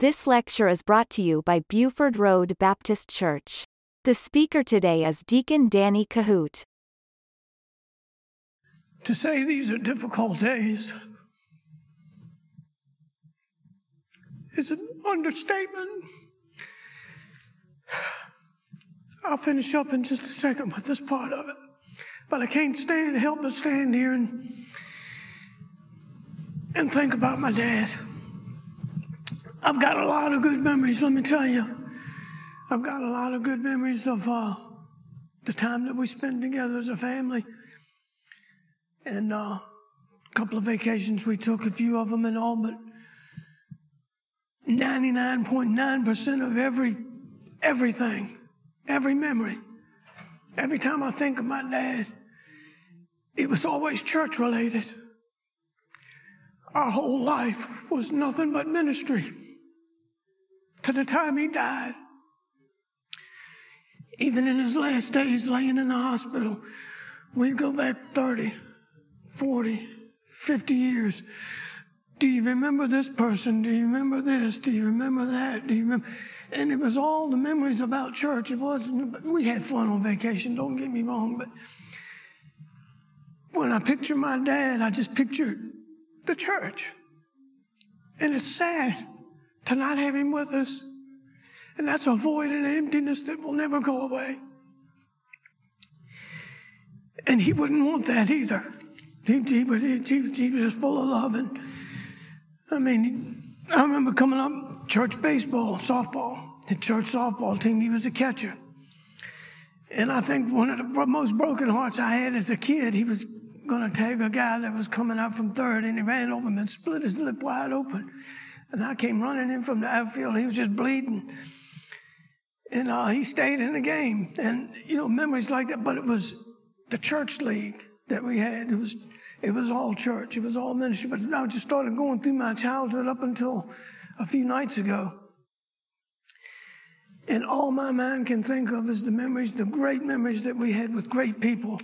This lecture is brought to you by Buford Road Baptist Church. The speaker today is Deacon Danny Kohout. To say these are difficult days is an understatement. I'll finish up in just a second with this part of it. But I can't stand help but stand here and and think about my dad. I've got a lot of good memories, let me tell you. I've got a lot of good memories of uh, the time that we spent together as a family. And uh, a couple of vacations we took, a few of them and all, but 99.9% of every everything, every memory, every time I think of my dad, it was always church related. Our whole life was nothing but ministry to the time he died. Even in his last days, laying in the hospital, we go back 30, 40, 50 years. Do you remember this person? Do you remember this? Do you remember that? Do you remember? And it was all the memories about church. It wasn't, we had fun on vacation, don't get me wrong, but when I picture my dad, I just picture the church. And it's sad to not have him with us. And that's a void and emptiness that will never go away. And he wouldn't want that either. He, he, he, he was just full of love. And I mean, I remember coming up church baseball, softball, the church softball team. He was a catcher. And I think one of the most broken hearts I had as a kid, he was going to tag a guy that was coming out from third, and he ran over him and split his lip wide open. And I came running in from the outfield. He was just bleeding. And uh, he stayed in the game. And, you know, memories like that. But it was the church league that we had. It was, it was all church. It was all ministry. But I just started going through my childhood up until a few nights ago. And all my mind can think of is the memories, the great memories that we had with great people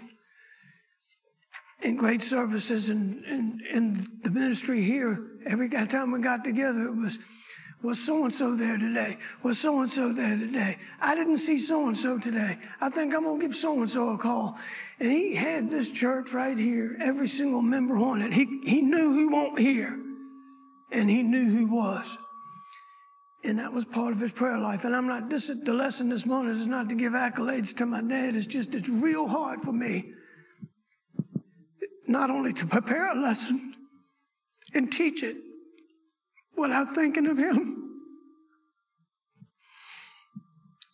in great services and in, in the ministry here. Every time we got together, it was, was so and so there today? Was so and so there today? I didn't see so and so today. I think I'm going to give so and so a call. And he had this church right here, every single member on it. He, he knew who won't hear, and he knew who was. And that was part of his prayer life. And I'm not, this is the lesson this morning is not to give accolades to my dad. It's just, it's real hard for me not only to prepare a lesson and teach it without thinking of Him.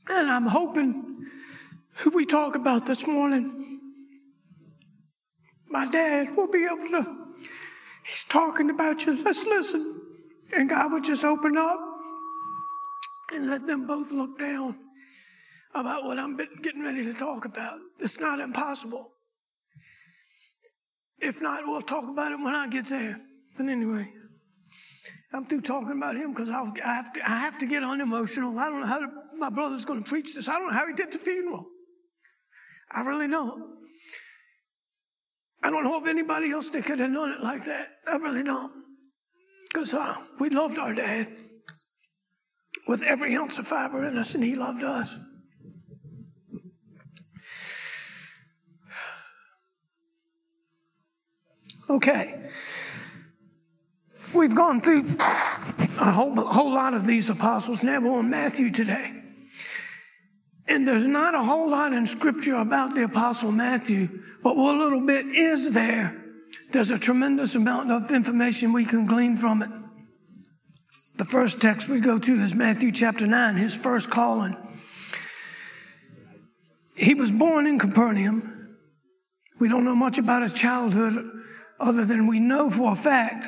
And I'm hoping who we talk about this morning, my dad will be able to, he's talking about you. Let's listen. And God would just open up and let them both look down about what I'm getting ready to talk about. It's not impossible. If not, we'll talk about it when I get there. But anyway, I'm through talking about him because I have to, I have to get unemotional. I don't know how to, my brother's going to preach this. I don't know how he did the funeral. I really don't. I don't know of anybody else that could have done it like that. I really don't. Because uh, we loved our dad with every ounce of fiber in us, and he loved us. Okay. We've gone through a whole, a whole lot of these apostles. Now we're on Matthew today. And there's not a whole lot in scripture about the apostle Matthew, but what little bit is there, there's a tremendous amount of information we can glean from it. The first text we go to is Matthew chapter 9, his first calling. He was born in Capernaum. We don't know much about his childhood other than we know for a fact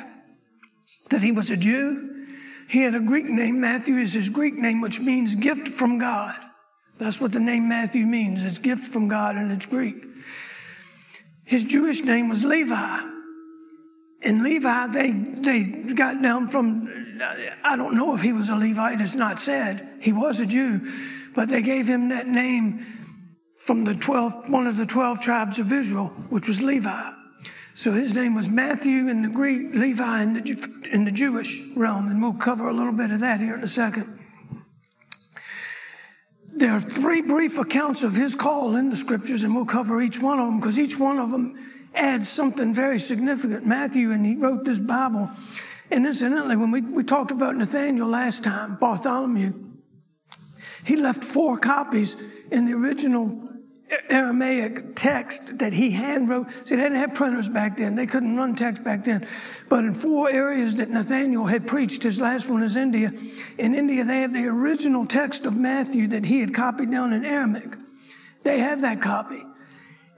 that he was a Jew. He had a Greek name. Matthew is his Greek name, which means gift from God. That's what the name Matthew means. It's gift from God and it's Greek. His Jewish name was Levi. And Levi, they, they got down from, I don't know if he was a Levite, it's not said. He was a Jew, but they gave him that name from the 12, one of the 12 tribes of Israel, which was Levi. So his name was Matthew in the Greek, Levi in the, in the Jewish realm, and we'll cover a little bit of that here in a second. There are three brief accounts of his call in the scriptures, and we'll cover each one of them because each one of them adds something very significant. Matthew, and he wrote this Bible. And incidentally, when we, we talked about Nathaniel last time, Bartholomew, he left four copies in the original Aramaic text that he handwrote. See, they didn't have printers back then. They couldn't run text back then. But in four areas that Nathaniel had preached, his last one is India. In India, they have the original text of Matthew that he had copied down in Aramaic. They have that copy.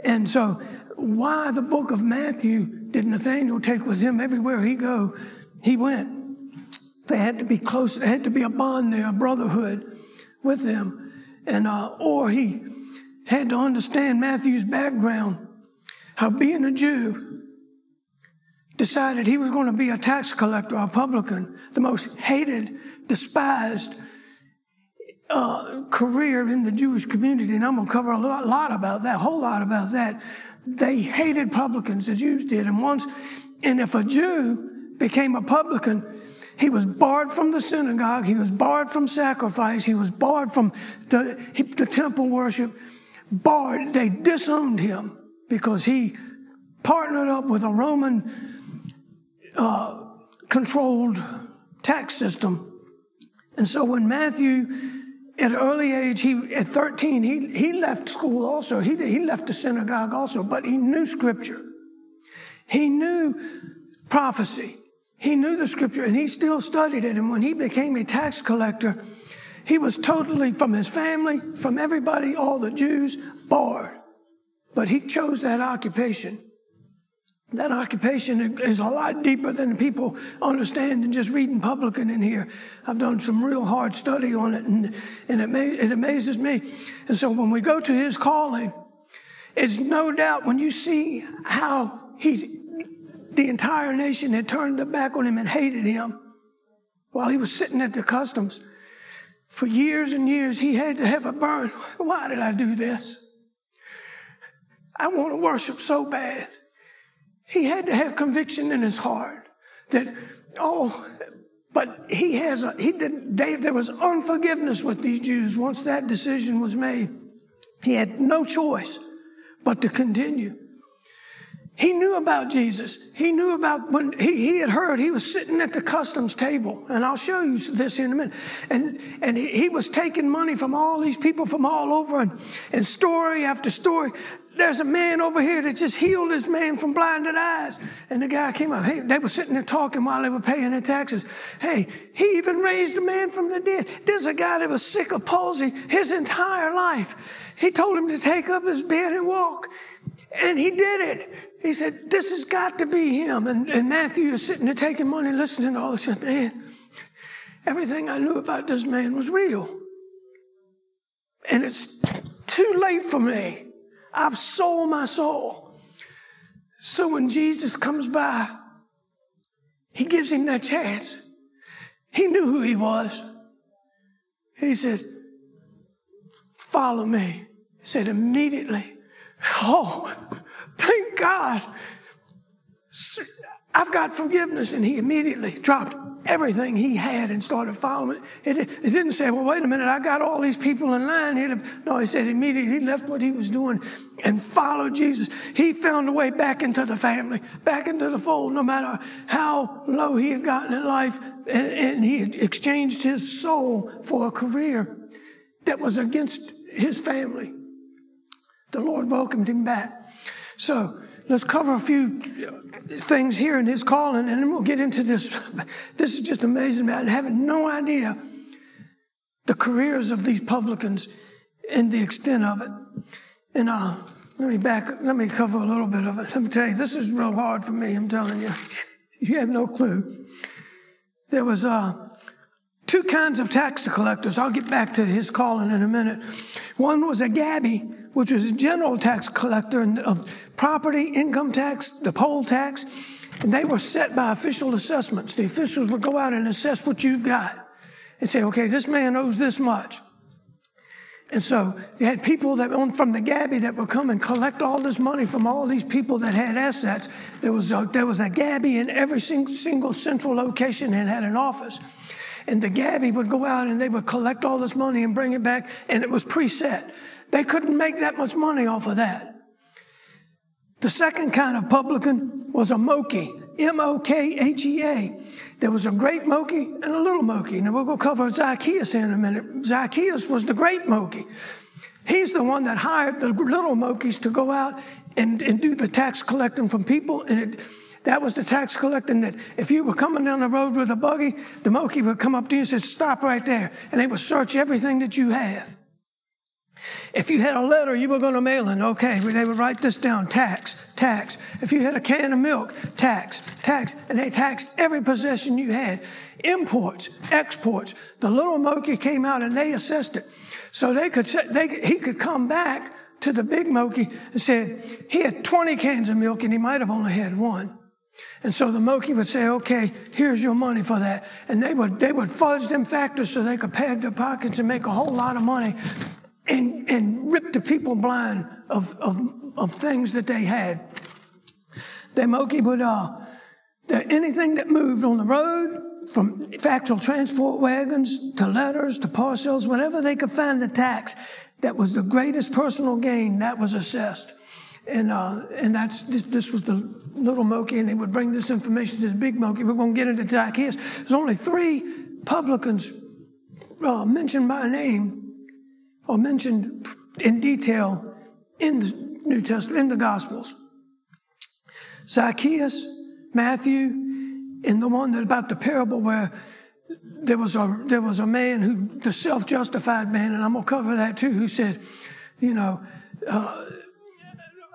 And so, why the book of Matthew did Nathaniel take with him everywhere he go? He went. They had to be close. There had to be a bond there, a brotherhood with them. And, uh, or he, had to understand Matthew's background, how being a Jew, decided he was going to be a tax collector, a publican, the most hated, despised uh, career in the Jewish community. And I'm going to cover a lot, lot about that, a whole lot about that. They hated publicans, the Jews did. And once, and if a Jew became a publican, he was barred from the synagogue. He was barred from sacrifice. He was barred from the, the temple worship barred, they disowned him because he partnered up with a Roman uh, controlled tax system. And so when Matthew, at an early age, he at 13, he, he left school also. He, he left the synagogue also, but he knew scripture. He knew prophecy. He knew the scripture and he still studied it. And when he became a tax collector, he was totally, from his family, from everybody, all the Jews, barred. But he chose that occupation. That occupation is a lot deeper than people understand than just reading publican in here. I've done some real hard study on it and, and it, it amazes me. And so when we go to his calling, it's no doubt when you see how he, the entire nation had turned their back on him and hated him while he was sitting at the customs for years and years, he had to have a burn. Why did I do this? I want to worship so bad. He had to have conviction in his heart that, oh, but he has, a, he didn't, they, there was unforgiveness with these Jews once that decision was made. He had no choice but to continue. He knew about Jesus. He knew about when he, he had heard he was sitting at the customs table. And I'll show you this in a minute. And, and he, he was taking money from all these people from all over and, and story after story. There's a man over here that just healed this man from blinded eyes. And the guy came up. Hey, they were sitting there talking while they were paying their taxes. Hey, he even raised a man from the dead. There's a guy that was sick of palsy his entire life. He told him to take up his bed and walk. And he did it. He said, This has got to be him. And, and Matthew is sitting there taking money, listening to all this. Said, Man, everything I knew about this man was real. And it's too late for me. I've sold my soul. So when Jesus comes by, he gives him that chance. He knew who he was. He said, Follow me. He said, Immediately Oh, thank God. I've got forgiveness. And he immediately dropped everything he had and started following it. It, didn't say, well, wait a minute, I got all these people in line. He, no, he said immediately he left what he was doing and followed Jesus. He found a way back into the family, back into the fold, no matter how low he had gotten in life. And, and he exchanged his soul for a career that was against his family the Lord welcomed him back. So let's cover a few things here in his calling, and then we'll get into this. This is just amazing, man. I have no idea the careers of these publicans and the extent of it. And uh, let me back, let me cover a little bit of it. Let me tell you, this is real hard for me, I'm telling you. You have no clue. There was uh, two kinds of tax collectors. I'll get back to his calling in a minute. One was a Gabby, which was a general tax collector of property, income tax, the poll tax, and they were set by official assessments. The officials would go out and assess what you've got and say, okay, this man owes this much. And so they had people that from the Gabby that would come and collect all this money from all these people that had assets. There was a, there was a Gabby in every single central location and had an office. And the Gabby would go out and they would collect all this money and bring it back, and it was preset. They couldn't make that much money off of that. The second kind of publican was a Moki, M-O-K-H-E-A. There was a great Moki and a little Moki. Now we'll go cover Zacchaeus in a minute. Zacchaeus was the great Moki. He's the one that hired the little Mokis to go out and, and do the tax collecting from people. And it, that was the tax collecting that if you were coming down the road with a buggy, the Moki would come up to you and say, stop right there. And they would search everything that you have. If you had a letter you were going to mail in, okay, they would write this down, tax, tax. If you had a can of milk, tax, tax. And they taxed every possession you had. Imports, exports. The little Moki came out and they assessed it. So they could, they, he could come back to the big Moki and said, he had 20 cans of milk and he might have only had one. And so the Moki would say, okay, here's your money for that. And they would, they would fudge them factors so they could pad their pockets and make a whole lot of money and, and rip the people blind of, of, of things that they had. The Moki would, uh, the, anything that moved on the road, from factual transport wagons to letters to parcels, whatever they could find the tax, that was the greatest personal gain that was assessed. And, uh, and that's, this, this, was the little Moki, and they would bring this information to the big Moki. We're to get into Zacchaeus. There's only three publicans uh, mentioned by name or mentioned in detail in the New Testament, in the Gospels. Zacchaeus, Matthew, and the one that about the parable where there was a there was a man who the self-justified man, and I'm gonna cover that too, who said, you know, uh,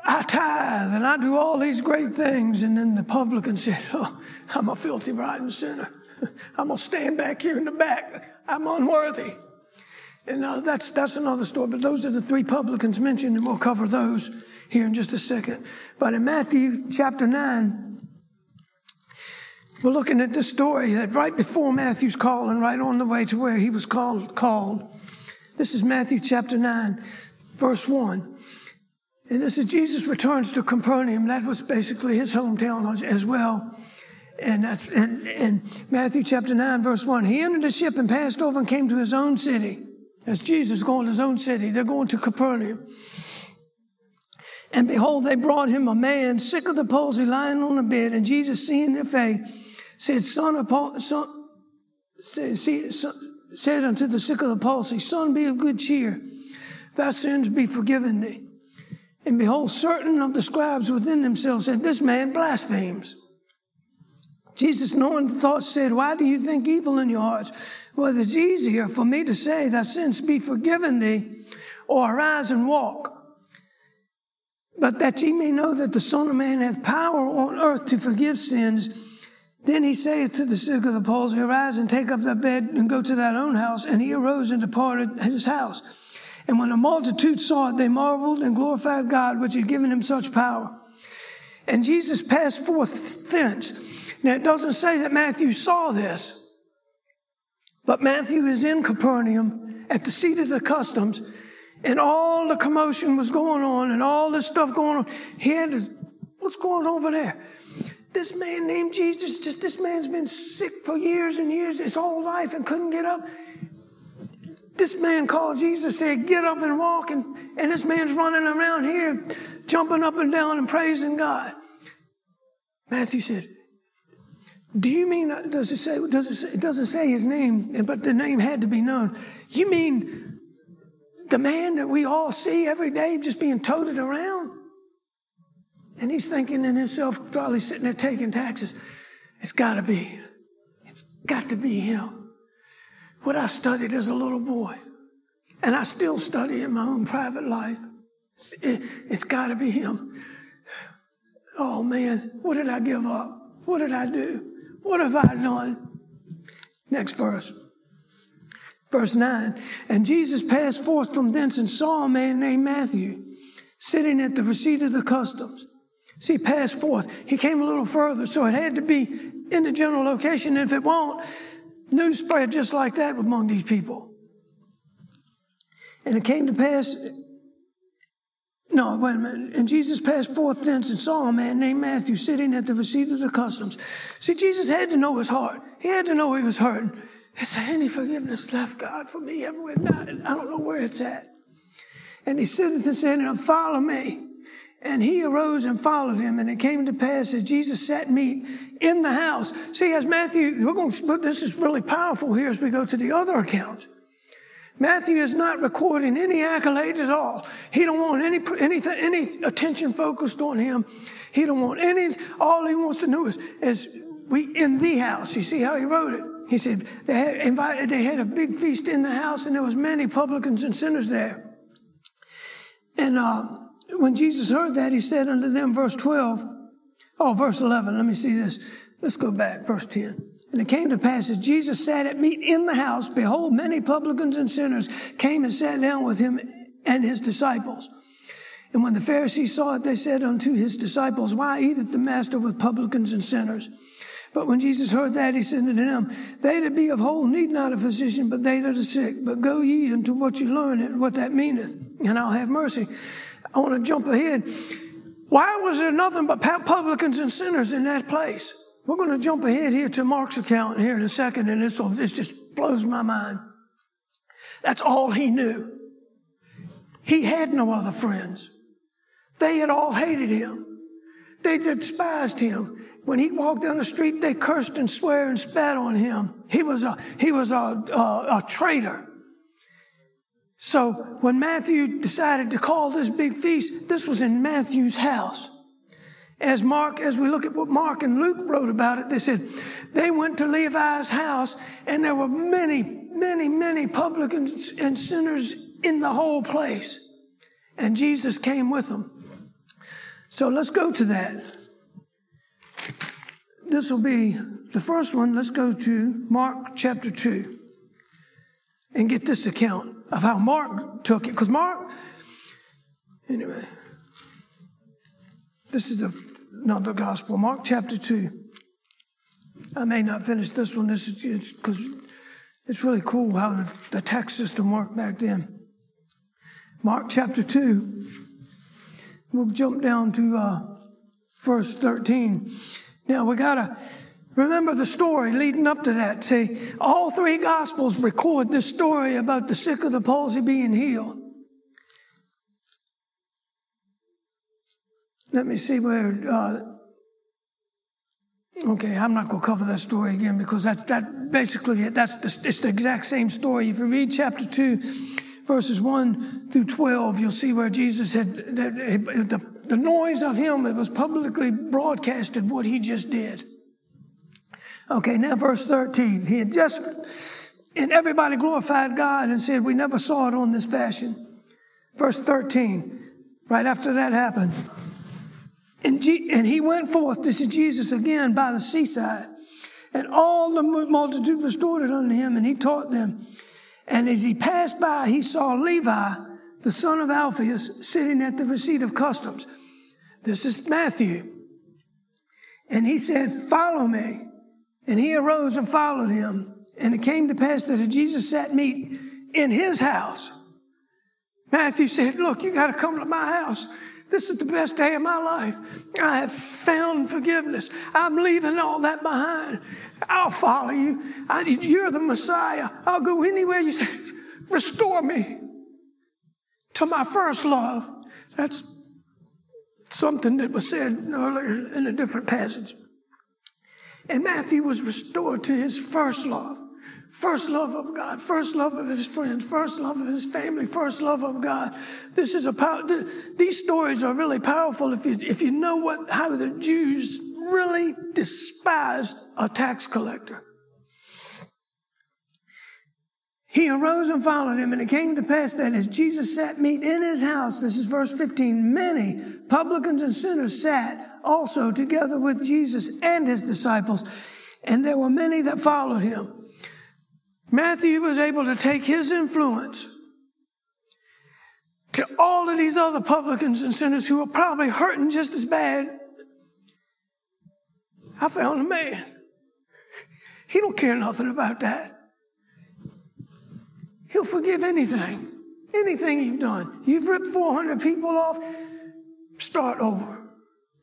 I tithe and I do all these great things, and then the publican said, "Oh, I'm a filthy, rotten sinner. I'm gonna stand back here in the back. I'm unworthy." And uh, that's, that's another story, but those are the three publicans mentioned, and we'll cover those here in just a second. But in Matthew chapter 9, we're looking at this story that right before Matthew's call and right on the way to where he was called, called. This is Matthew chapter 9, verse 1. And this is Jesus returns to Capernaum. That was basically his hometown as well. And that's in, in Matthew chapter 9, verse 1. He entered the ship and passed over and came to his own city. As Jesus going to his own city, they're going to Capernaum. And behold, they brought him a man sick of the palsy lying on a bed. And Jesus, seeing their faith, said, Son of Paul, son, said, said unto the sick of the palsy, Son, be of good cheer. Thy sins be forgiven thee. And behold, certain of the scribes within themselves said, This man blasphemes. Jesus, knowing the thoughts, said, Why do you think evil in your hearts? Well, it's easier for me to say, Thy sins be forgiven thee, or arise and walk. But that ye may know that the Son of Man hath power on earth to forgive sins. Then he saith to the sick of the palsy, Arise and take up thy bed and go to thine own house. And he arose and departed his house. And when the multitude saw it, they marveled and glorified God, which had given him such power. And Jesus passed forth thence. Now it doesn't say that Matthew saw this. But Matthew is in Capernaum at the seat of the customs, and all the commotion was going on and all this stuff going on. He had this, what's going on over there? This man named Jesus, just this man's been sick for years and years, his whole life, and couldn't get up. This man called Jesus, said, Get up and walk. And, and this man's running around here, jumping up and down and praising God. Matthew said, do you mean, uh, does it say, does it, say, it doesn't say his name, but the name had to be known. You mean the man that we all see every day just being toted around? And he's thinking in himself, probably sitting there taking taxes. It's got to be. It's got to be him. What I studied as a little boy, and I still study in my own private life. It, it's got to be him. Oh man, what did I give up? What did I do? What have I done? Next verse. Verse 9. And Jesus passed forth from thence and saw a man named Matthew sitting at the receipt of the customs. See, passed forth. He came a little further, so it had to be in the general location. If it won't, news spread just like that among these people. And it came to pass, no, wait a minute. And Jesus passed forth thence and saw a man named Matthew sitting at the receipt of the customs. See, Jesus had to know his heart. He had to know he was hurting. Is there any forgiveness left, God, for me everywhere? I don't know where it's at. And he sitteth and said, and follow me. And he arose and followed him. And it came to pass as Jesus sat meat in the house. See, as Matthew, we're going to, this is really powerful here as we go to the other accounts. Matthew is not recording any accolades at all. He don't want any, anything, any attention focused on him. He don't want any, all he wants to know is, is we in the house. You see how he wrote it? He said they had invited, they had a big feast in the house and there was many publicans and sinners there. And, uh, when Jesus heard that, he said unto them, verse 12, oh, verse 11, let me see this. Let's go back, verse 10. And it came to pass as Jesus sat at meat in the house, behold, many publicans and sinners came and sat down with him and his disciples. And when the Pharisees saw it, they said unto his disciples, Why eateth the master with publicans and sinners? But when Jesus heard that, he said unto them, They that be of whole need not a physician, but they that are sick. But go ye into what you learn and what that meaneth, and I'll have mercy. I want to jump ahead. Why was there nothing but publicans and sinners in that place? We're going to jump ahead here to Mark's account here in a second, and this, will, this just blows my mind. That's all he knew. He had no other friends. They had all hated him. They despised him. When he walked down the street, they cursed and swear and spat on him. He was a, he was a, a, a traitor. So when Matthew decided to call this big feast, this was in Matthew's house. As Mark, as we look at what Mark and Luke wrote about it, they said they went to Levi's house and there were many, many, many publicans and sinners in the whole place. And Jesus came with them. So let's go to that. This will be the first one. Let's go to Mark chapter 2 and get this account of how Mark took it. Because Mark, anyway, this is the not the gospel. Mark chapter two. I may not finish this one. This is because it's, it's, really cool how the, the tax system worked back then. Mark chapter two. We'll jump down to uh, verse thirteen. Now we gotta Remember the story leading up to that. See, all three gospels record this story about the sick of the palsy being healed. Let me see where, uh, okay, I'm not going to cover that story again because that, that basically, that's the, it's the exact same story. If you read chapter 2, verses 1 through 12, you'll see where Jesus had, the, the, the noise of him, it was publicly broadcasted what he just did. Okay, now verse 13. He had just, and everybody glorified God and said, We never saw it on this fashion. Verse 13, right after that happened. And, G- and he went forth, this is Jesus again, by the seaside. And all the multitude restored it unto him, and he taught them. And as he passed by, he saw Levi, the son of Alphaeus, sitting at the receipt of customs. This is Matthew. And he said, Follow me. And he arose and followed him. And it came to pass that as Jesus sat meat in his house, Matthew said, Look, you got to come to my house. This is the best day of my life. I have found forgiveness. I'm leaving all that behind. I'll follow you. I, you're the Messiah. I'll go anywhere you say. Restore me to my first love. That's something that was said earlier in a different passage. And Matthew was restored to his first love. First love of God, first love of his friends, first love of his family, first love of God. This is a power, these stories are really powerful if you, if you know what, how the Jews really despised a tax collector. He arose and followed him, and it came to pass that as Jesus sat meat in his house, this is verse 15, many publicans and sinners sat also together with Jesus and his disciples, and there were many that followed him. Matthew was able to take his influence to all of these other publicans and sinners who were probably hurting just as bad. I found a man. He don't care nothing about that. He'll forgive anything. Anything you've done. You've ripped 400 people off. Start over.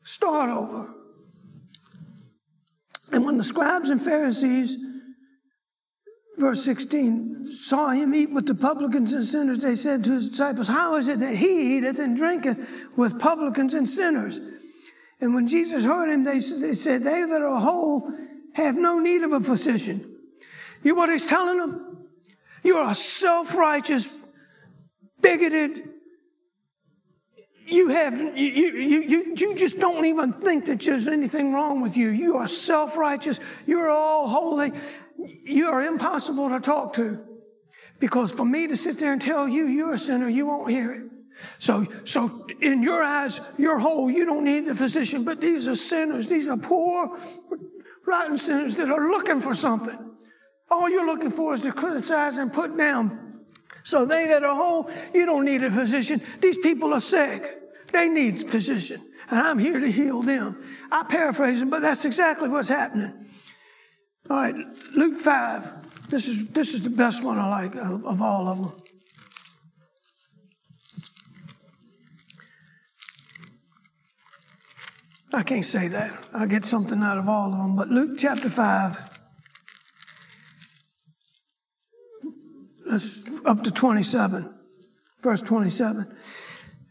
Start over. And when the scribes and Pharisees, verse 16, saw him eat with the publicans and sinners, they said to his disciples, How is it that he eateth and drinketh with publicans and sinners? And when Jesus heard him, they, they said, They that are whole have no need of a physician. You know what he's telling them? You are a self-righteous, bigoted, you have you, you, you, you just don't even think that there's anything wrong with you. You are self-righteous. You're all holy. You are impossible to talk to. Because for me to sit there and tell you you're a sinner, you won't hear it. So, so in your eyes, you're whole. You don't need the physician, but these are sinners. These are poor, rotten sinners that are looking for something. All you're looking for is to criticize and put down. So they that are whole, you don't need a physician. These people are sick. They need physician. And I'm here to heal them. I paraphrase it, but that's exactly what's happening. All right, Luke 5. This is, this is the best one I like of, of all of them. I can't say that. I get something out of all of them. But Luke chapter 5, up to 27, verse 27.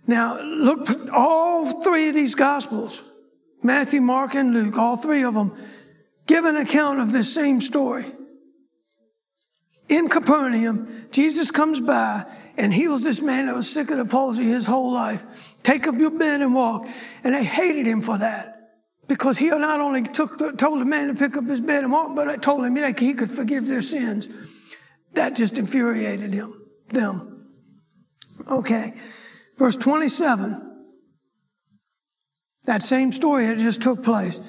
Now, look, all three of these gospels, Matthew, Mark, and Luke, all three of them, give an account of this same story. In Capernaum, Jesus comes by and heals this man that was sick of the palsy his whole life. Take up your bed and walk. And they hated him for that. Because he not only took, told the man to pick up his bed and walk, but I told him that he could forgive their sins. That just infuriated him, them. Okay. Verse 27. That same story had just took place.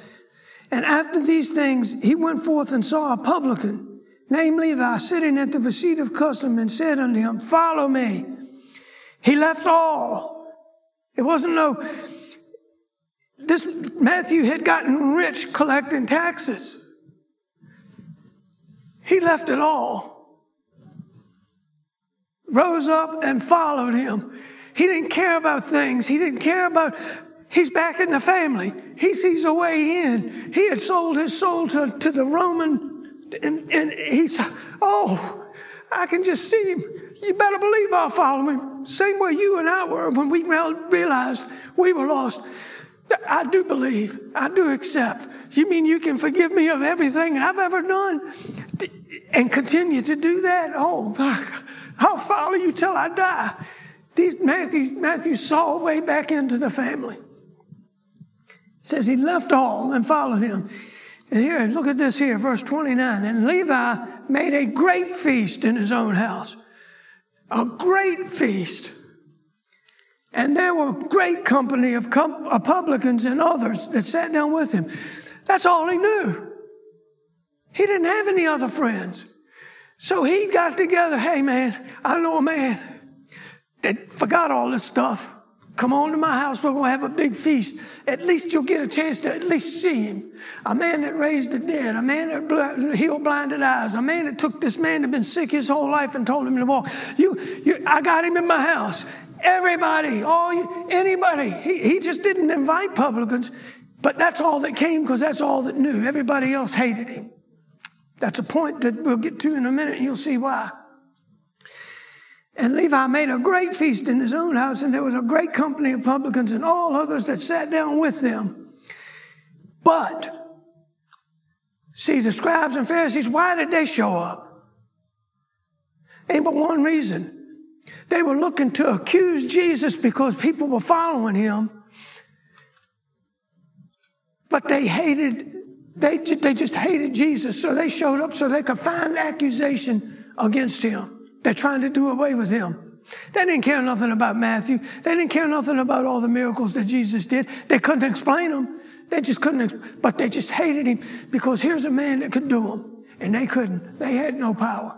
And after these things, he went forth and saw a publican, named Levi, sitting at the seat of custom and said unto him, follow me. He left all it wasn't no, this Matthew had gotten rich collecting taxes. He left it all, rose up and followed him. He didn't care about things. He didn't care about, he's back in the family. He sees a way in. He had sold his soul to, to the Roman, and, and he's, oh, I can just see him. You better believe I'll follow him. Same way you and I were when we realized we were lost. I do believe. I do accept. You mean you can forgive me of everything I've ever done and continue to do that? Oh, my God. I'll follow you till I die. These Matthew, Matthew saw a way back into the family. Says he left all and followed him. And here, look at this here, verse 29. And Levi made a great feast in his own house a great feast. And there were great company of, com- of publicans and others that sat down with him. That's all he knew. He didn't have any other friends. So he got together. Hey man, I know a man that forgot all this stuff. Come on to my house. We're going to have a big feast. At least you'll get a chance to at least see him. A man that raised the dead, a man that healed blinded eyes, a man that took this man that been sick his whole life and told him to walk. You, you, I got him in my house. Everybody, all anybody. He, he just didn't invite publicans, but that's all that came because that's all that knew. Everybody else hated him. That's a point that we'll get to in a minute and you'll see why. And Levi made a great feast in his own house, and there was a great company of publicans and all others that sat down with them. But, see, the scribes and Pharisees, why did they show up? Ain't but one reason. They were looking to accuse Jesus because people were following him. But they hated, they, they just hated Jesus. So they showed up so they could find accusation against him. They're trying to do away with him. They didn't care nothing about Matthew. They didn't care nothing about all the miracles that Jesus did. They couldn't explain them. They just couldn't, but they just hated him because here's a man that could do them. And they couldn't. They had no power.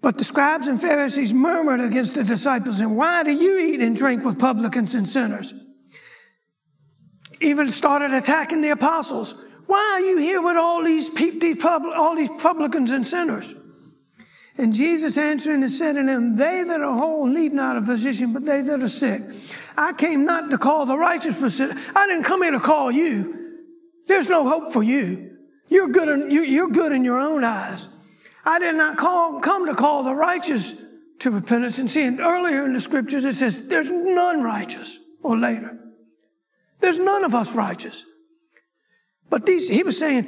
But the scribes and Pharisees murmured against the disciples and why do you eat and drink with publicans and sinners? Even started attacking the apostles. Why are you here with all these, these pub, all these publicans and sinners? And Jesus answering and said to them, They that are whole need not a physician, but they that are sick. I came not to call the righteous, but I didn't come here to call you. There's no hope for you. You're good in, you're good in your own eyes. I did not call, come to call the righteous to repentance. And see, earlier in the scriptures it says, there's none righteous, or later. There's none of us righteous. But these, he was saying,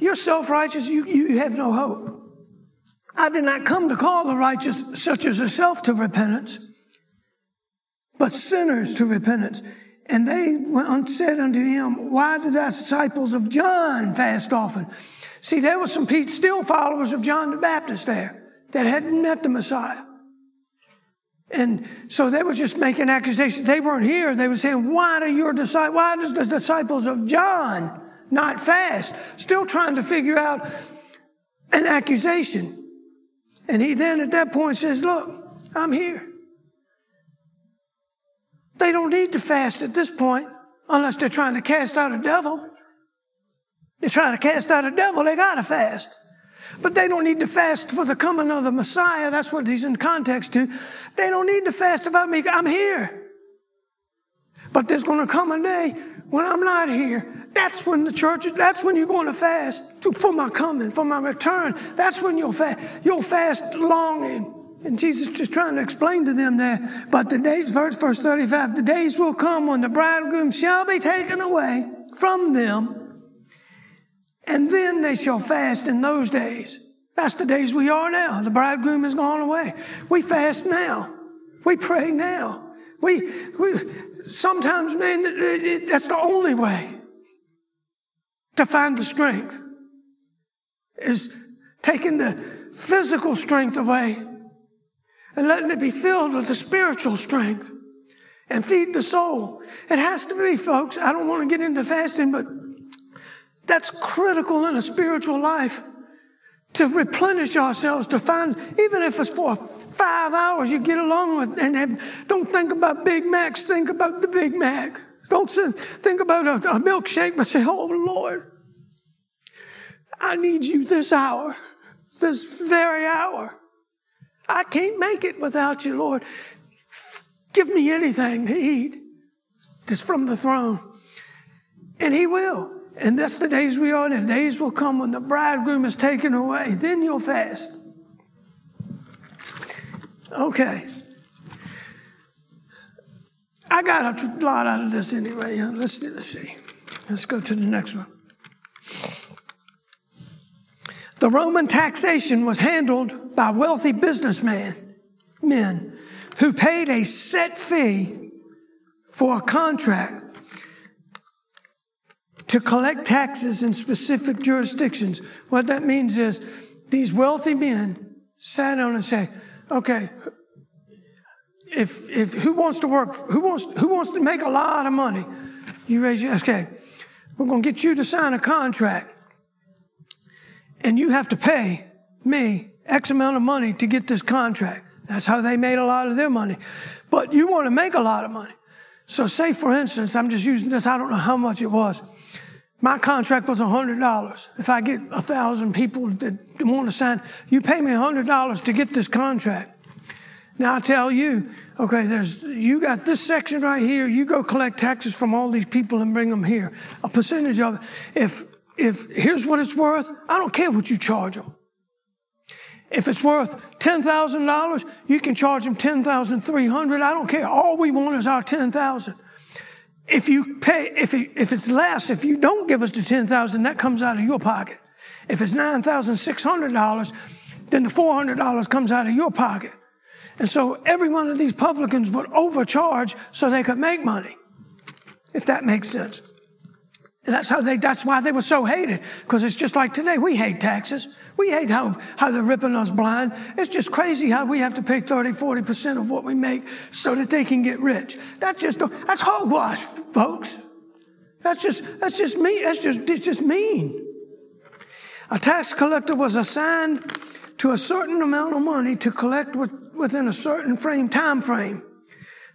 you're self-righteous, you, you have no hope. I did not come to call the righteous, such as yourself, to repentance, but sinners to repentance. And they said unto him, Why did the disciples of John fast often? See, there were some still followers of John the Baptist there that hadn't met the Messiah. And so they were just making accusations. They weren't here. They were saying, why do your disciples, why does the disciples of John not fast? Still trying to figure out an accusation. And he then at that point says, look, I'm here. They don't need to fast at this point unless they're trying to cast out a devil. They're trying to cast out a devil, they gotta fast. But they don't need to fast for the coming of the Messiah. That's what he's in context to. They don't need to fast about me. I'm here. But there's going to come a day when I'm not here. That's when the church, that's when you're going to fast for my coming, for my return. That's when you'll fast. You'll fast longing. And Jesus just trying to explain to them there. But the days, verse 35, the days will come when the bridegroom shall be taken away from them. And then they shall fast in those days. That's the days we are now. The bridegroom has gone away. We fast now. We pray now. We, we sometimes, man, that's the only way to find the strength is taking the physical strength away and letting it be filled with the spiritual strength and feed the soul. It has to be, folks. I don't want to get into fasting, but that's critical in a spiritual life to replenish ourselves, to find, even if it's for five hours, you get along with, and have, don't think about Big Macs, think about the Big Mac. Don't think about a, a milkshake, but say, Oh Lord, I need you this hour, this very hour. I can't make it without you, Lord. Give me anything to eat just from the throne. And He will. And that's the days we are in. The days will come when the bridegroom is taken away. Then you'll fast. Okay. I got a lot out of this anyway. Let's, let's see. Let's go to the next one. The Roman taxation was handled by wealthy businessmen, men who paid a set fee for a contract to collect taxes in specific jurisdictions. What that means is these wealthy men sat down and say, okay, if, if who wants to work, who wants, who wants to make a lot of money? You raise your, okay, we're going to get you to sign a contract and you have to pay me X amount of money to get this contract. That's how they made a lot of their money. But you want to make a lot of money. So say, for instance, I'm just using this, I don't know how much it was. My contract was $100. If I get a thousand people that want to sign, you pay me $100 to get this contract. Now I tell you, okay, there's, you got this section right here. You go collect taxes from all these people and bring them here. A percentage of it. If if here's what it's worth, I don't care what you charge them. If it's worth $10,000, you can charge them 10,300. I don't care. All we want is our 10,000. If you pay, if, it, if it's less, if you don't give us the 10,000, that comes out of your pocket. If it's $9,600, then the $400 comes out of your pocket. And so every one of these publicans would overcharge so they could make money. If that makes sense. And that's how they, that's why they were so hated. Because it's just like today. We hate taxes. We hate how, how they're ripping us blind. It's just crazy how we have to pay 30, 40% of what we make so that they can get rich. That's just, that's hogwash, folks. That's just, that's just mean. That's just, it's just mean. A tax collector was assigned to a certain amount of money to collect with, within a certain frame, time frame.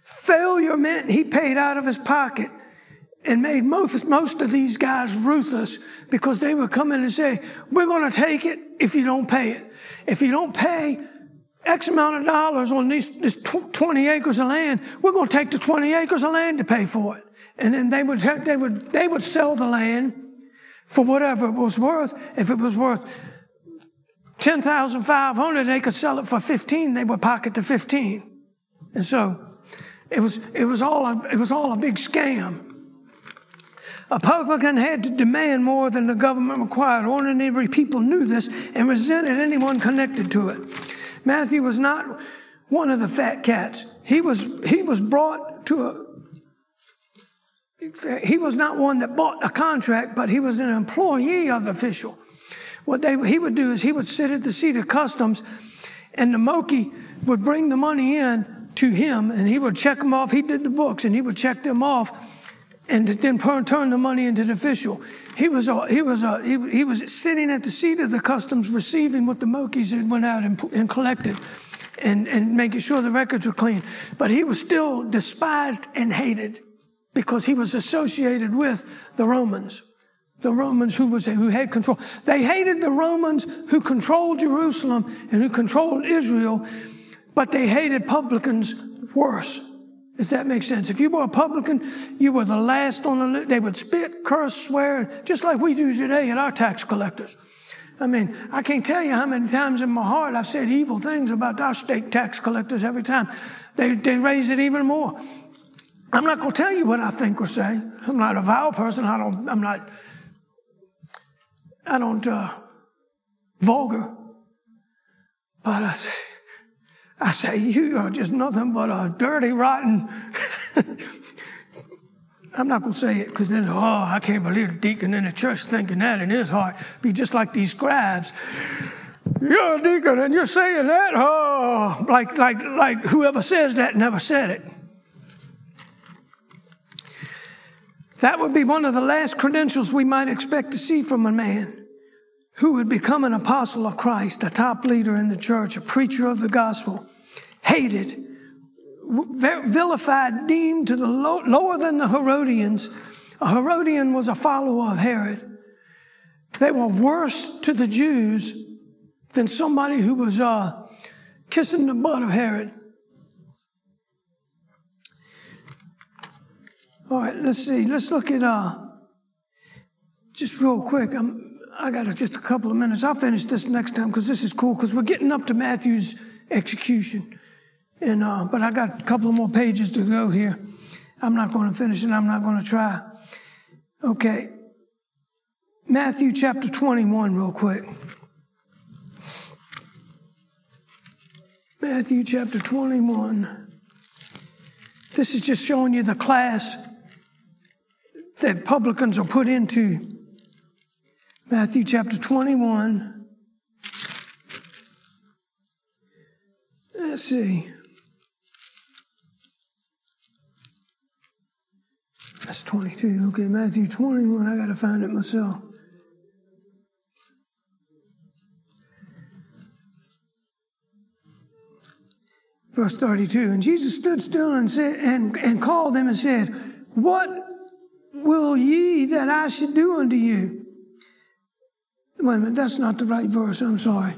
Failure meant he paid out of his pocket and made most, most of these guys ruthless because they would come in and say, we're going to take it if you don't pay it. If you don't pay X amount of dollars on these, this 20 acres of land, we're going to take the 20 acres of land to pay for it. And then they would, they would, they would sell the land for whatever it was worth. If it was worth 10,500, they could sell it for 15. They would pocket the 15. And so it was, it was all a, it was all a big scam. A publican had to demand more than the government required. Ordinary people knew this and resented anyone connected to it. Matthew was not one of the fat cats. He was, he was brought to a, he was not one that bought a contract, but he was an employee of the official. What they, he would do is he would sit at the seat of customs and the Moki would bring the money in to him and he would check them off. He did the books and he would check them off and then turn the money into the official. He was a, he was a, he, he, was sitting at the seat of the customs, receiving what the Mokis had went out and, and collected, and and making sure the records were clean. But he was still despised and hated because he was associated with the Romans. The Romans who was who had control. They hated the Romans who controlled Jerusalem and who controlled Israel, but they hated publicans worse. If that makes sense. If you were a publican, you were the last on the list. They would spit, curse, swear, just like we do today at our tax collectors. I mean, I can't tell you how many times in my heart I've said evil things about our state tax collectors every time. They, they raise it even more. I'm not going to tell you what I think or say. I'm not a vile person. I don't, I'm not, I don't, uh, vulgar. But I I say, you are just nothing but a dirty, rotten. I'm not going to say it because then, oh, I can't believe the deacon in the church thinking that in his heart. Be just like these scribes. You're a deacon and you're saying that? Oh, like, like, like whoever says that never said it. That would be one of the last credentials we might expect to see from a man who would become an apostle of Christ, a top leader in the church, a preacher of the gospel, hated, vilified, deemed to the low, lower than the Herodians. A Herodian was a follower of Herod. They were worse to the Jews than somebody who was uh, kissing the butt of Herod. All right, let's see. Let's look at uh, just real quick. I'm, I got just a couple of minutes. I'll finish this next time because this is cool because we're getting up to Matthew's execution. And, uh, but I got a couple more pages to go here. I'm not going to finish it. I'm not going to try. Okay. Matthew chapter 21 real quick. Matthew chapter 21. This is just showing you the class that publicans are put into Matthew chapter 21. Let's see. That's 22. Okay, Matthew 21. I got to find it myself. Verse 32. And Jesus stood still and said, and, and called them and said, What will ye that I should do unto you? Wait a minute, that's not the right verse. I'm sorry.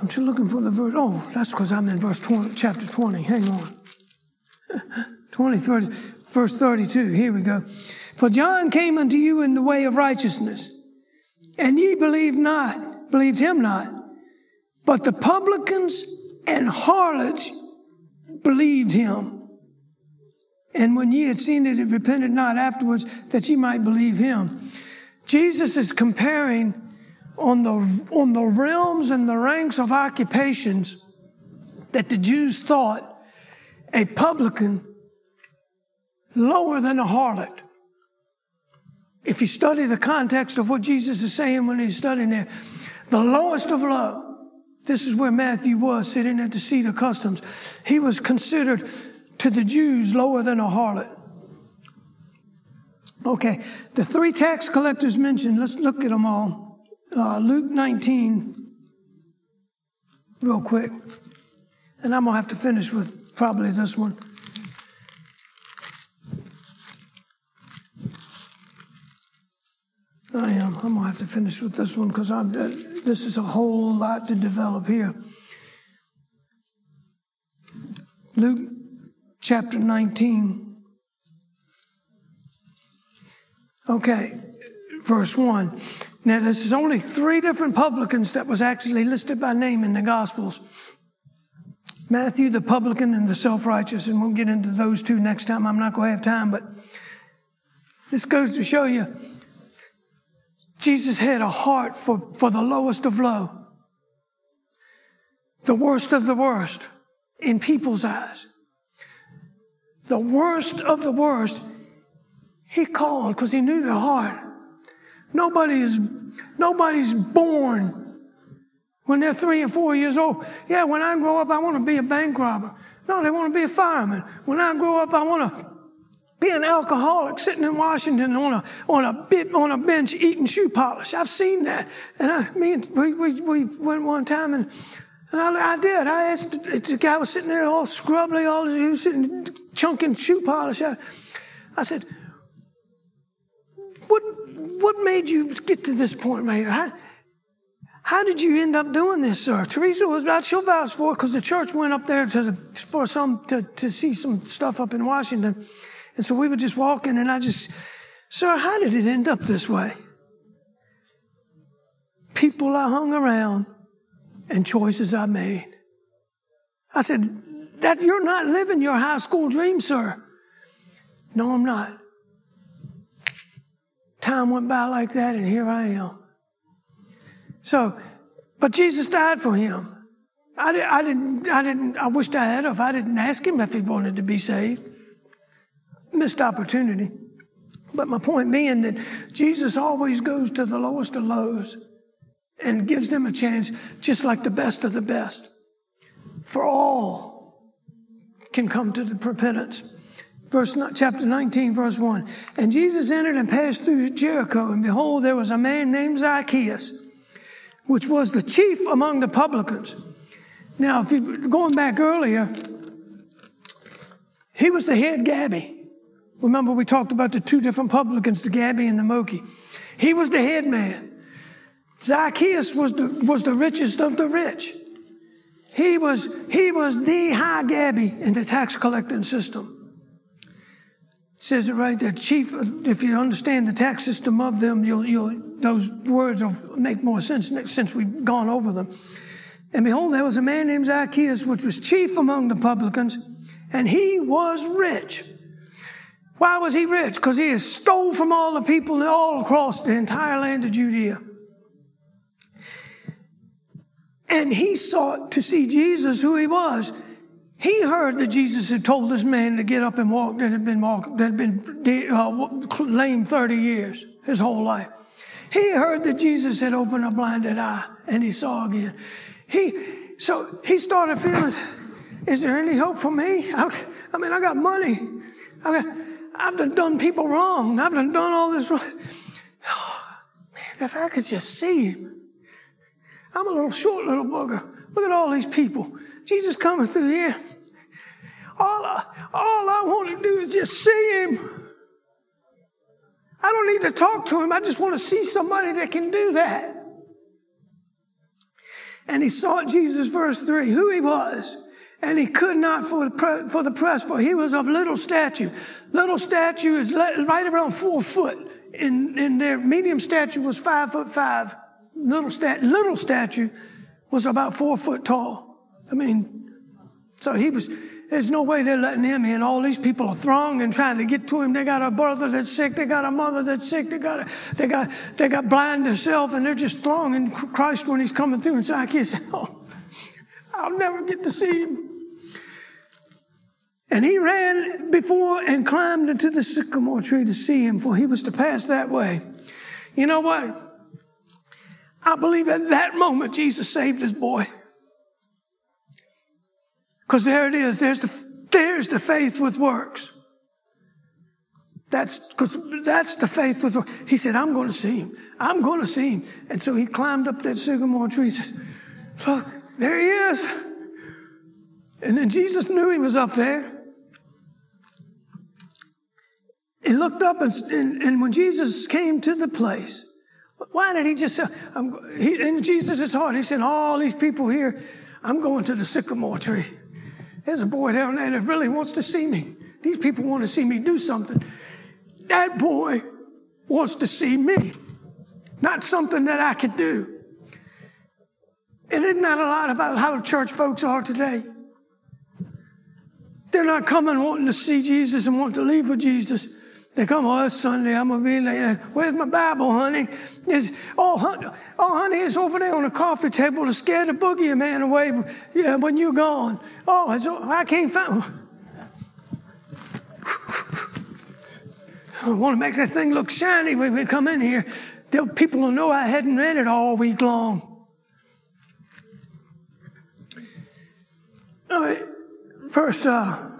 I'm still looking for the verse. Oh, that's because I'm in verse 20, chapter 20. Hang on. 20, 30, verse 32. Here we go. For John came unto you in the way of righteousness, and ye believed not, believed him not. But the publicans and harlots believed him. And when ye had seen it, it repented not afterwards that ye might believe him. Jesus is comparing on the, on the realms and the ranks of occupations that the Jews thought a publican lower than a harlot. If you study the context of what Jesus is saying when he's studying there, the lowest of low, this is where Matthew was sitting at the seat of customs. He was considered to the Jews lower than a harlot. Okay, the three tax collectors mentioned, let's look at them all. Uh, Luke 19, real quick. And I'm going to have to finish with probably this one. I am. I'm going to have to finish with this one because uh, this is a whole lot to develop here. Luke chapter 19. Okay, verse 1. Now, this is only three different publicans that was actually listed by name in the Gospels. Matthew, the publican, and the self righteous, and we'll get into those two next time. I'm not going to have time, but this goes to show you Jesus had a heart for, for the lowest of low, the worst of the worst in people's eyes. The worst of the worst, he called because he knew their heart. Nobody is, nobody's born when they're three and four years old. Yeah, when I grow up, I want to be a bank robber. No, they want to be a fireman. When I grow up, I want to be an alcoholic sitting in Washington on a, on a bit, on a bench eating shoe polish. I've seen that. And I, me and we, we, we went one time and, and I, I did. I asked, the guy was sitting there all scrubbly, all, he was sitting chunking shoe polish. I, said, what, what made you get to this point here? How, how did you end up doing this, sir? Teresa was not, she'll vouch for because the church went up there to the, for some, to, to see some stuff up in Washington. And so we were just walking, and I just, Sir, how did it end up this way? People I hung around and choices I made. I said, that you're not living your high school dream, sir. No, I'm not. Time went by like that, and here I am. So, but Jesus died for him. I, did, I didn't, I didn't, I wished I had if I didn't ask him if he wanted to be saved missed opportunity. But my point being that Jesus always goes to the lowest of lows and gives them a chance, just like the best of the best. For all can come to the repentance. Verse chapter 19, verse 1. And Jesus entered and passed through Jericho, and behold, there was a man named Zacchaeus, which was the chief among the publicans. Now, if you going back earlier, he was the head Gabby. Remember, we talked about the two different publicans, the Gabby and the Moki. He was the head man. Zacchaeus was the, was the richest of the rich. He was, he was the high Gabby in the tax collecting system. It says it right there. Chief, if you understand the tax system of them, you'll, you'll, those words will make more sense since we've gone over them. And behold, there was a man named Zacchaeus, which was chief among the publicans, and he was rich. Why was he rich? Because he stole from all the people all across the entire land of Judea. And he sought to see Jesus, who he was. He heard that Jesus had told this man to get up and walk that had been walk, that had been uh, lame 30 years, his whole life. He heard that Jesus had opened a blinded eye and he saw again. He, so he started feeling, is there any hope for me? I, I mean, I got money. I mean, I've done, done people wrong. I've done, done all this wrong. Oh, man, if I could just see him. I'm a little short little bugger. Look at all these people. Jesus coming through here. All I, all I want to do is just see him. I don't need to talk to him. I just want to see somebody that can do that. And he sought Jesus, verse 3, who he was and he could not for the, press, for he was of little stature. Little stature is right around four foot. In, in their medium stature was five foot five. Little stat, little statue was about four foot tall. I mean, so he was, there's no way they're letting him in. All these people are thronging trying to get to him. They got a brother that's sick. They got a mother that's sick. They got, a, they got, they got blind themselves and they're just thronging Christ when he's coming through. And so i can't oh, I'll never get to see him. And he ran before and climbed into the sycamore tree to see him, for he was to pass that way. You know what? I believe at that moment Jesus saved his boy. Because there it is. There's the, there's the faith with works. That's because that's the faith with works. He said, I'm going to see him. I'm going to see him. And so he climbed up that sycamore tree. He says, look, there he is. And then Jesus knew he was up there. He looked up and, and, and when Jesus came to the place, Why did he just say, I'm, he, in Jesus' heart, he said, all these people here, I'm going to the sycamore tree. There's a boy down there that really wants to see me. These people want to see me do something. That boy wants to see me, not something that I could do. And isn't that a lot about how church folks are today? They're not coming wanting to see Jesus and want to leave with Jesus. They come, oh, it's Sunday. I'm going to be late. Where's my Bible, honey? It's, oh, honey, oh, honey, it's over there on the coffee table to scare the boogie man away yeah, when you're gone. Oh, it's, I can't find. I want to make that thing look shiny when we come in here. People will know I hadn't read it all week long. All right, verse uh,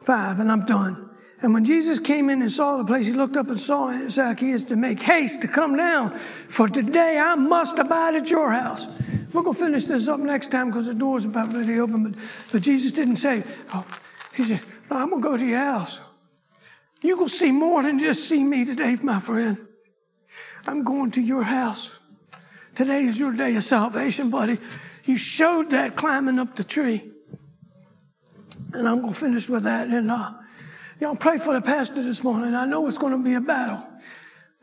5, and I'm done. And when Jesus came in and saw the place, he looked up and saw Zacchaeus to make haste to come down, for today I must abide at your house. We're going to finish this up next time because the door's about ready to open. But, but Jesus didn't say, oh, he said, no, I'm going to go to your house. You're see more than just see me today, my friend. I'm going to your house. Today is your day of salvation, buddy. You showed that climbing up the tree. And I'm going to finish with that. And, uh, Y'all pray for the pastor this morning. I know it's going to be a battle.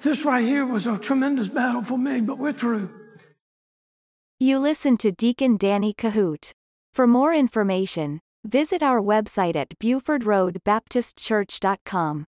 This right here was a tremendous battle for me, but we're through. You listen to Deacon Danny Kohout. For more information, visit our website at BufordRoadBaptistChurch.com.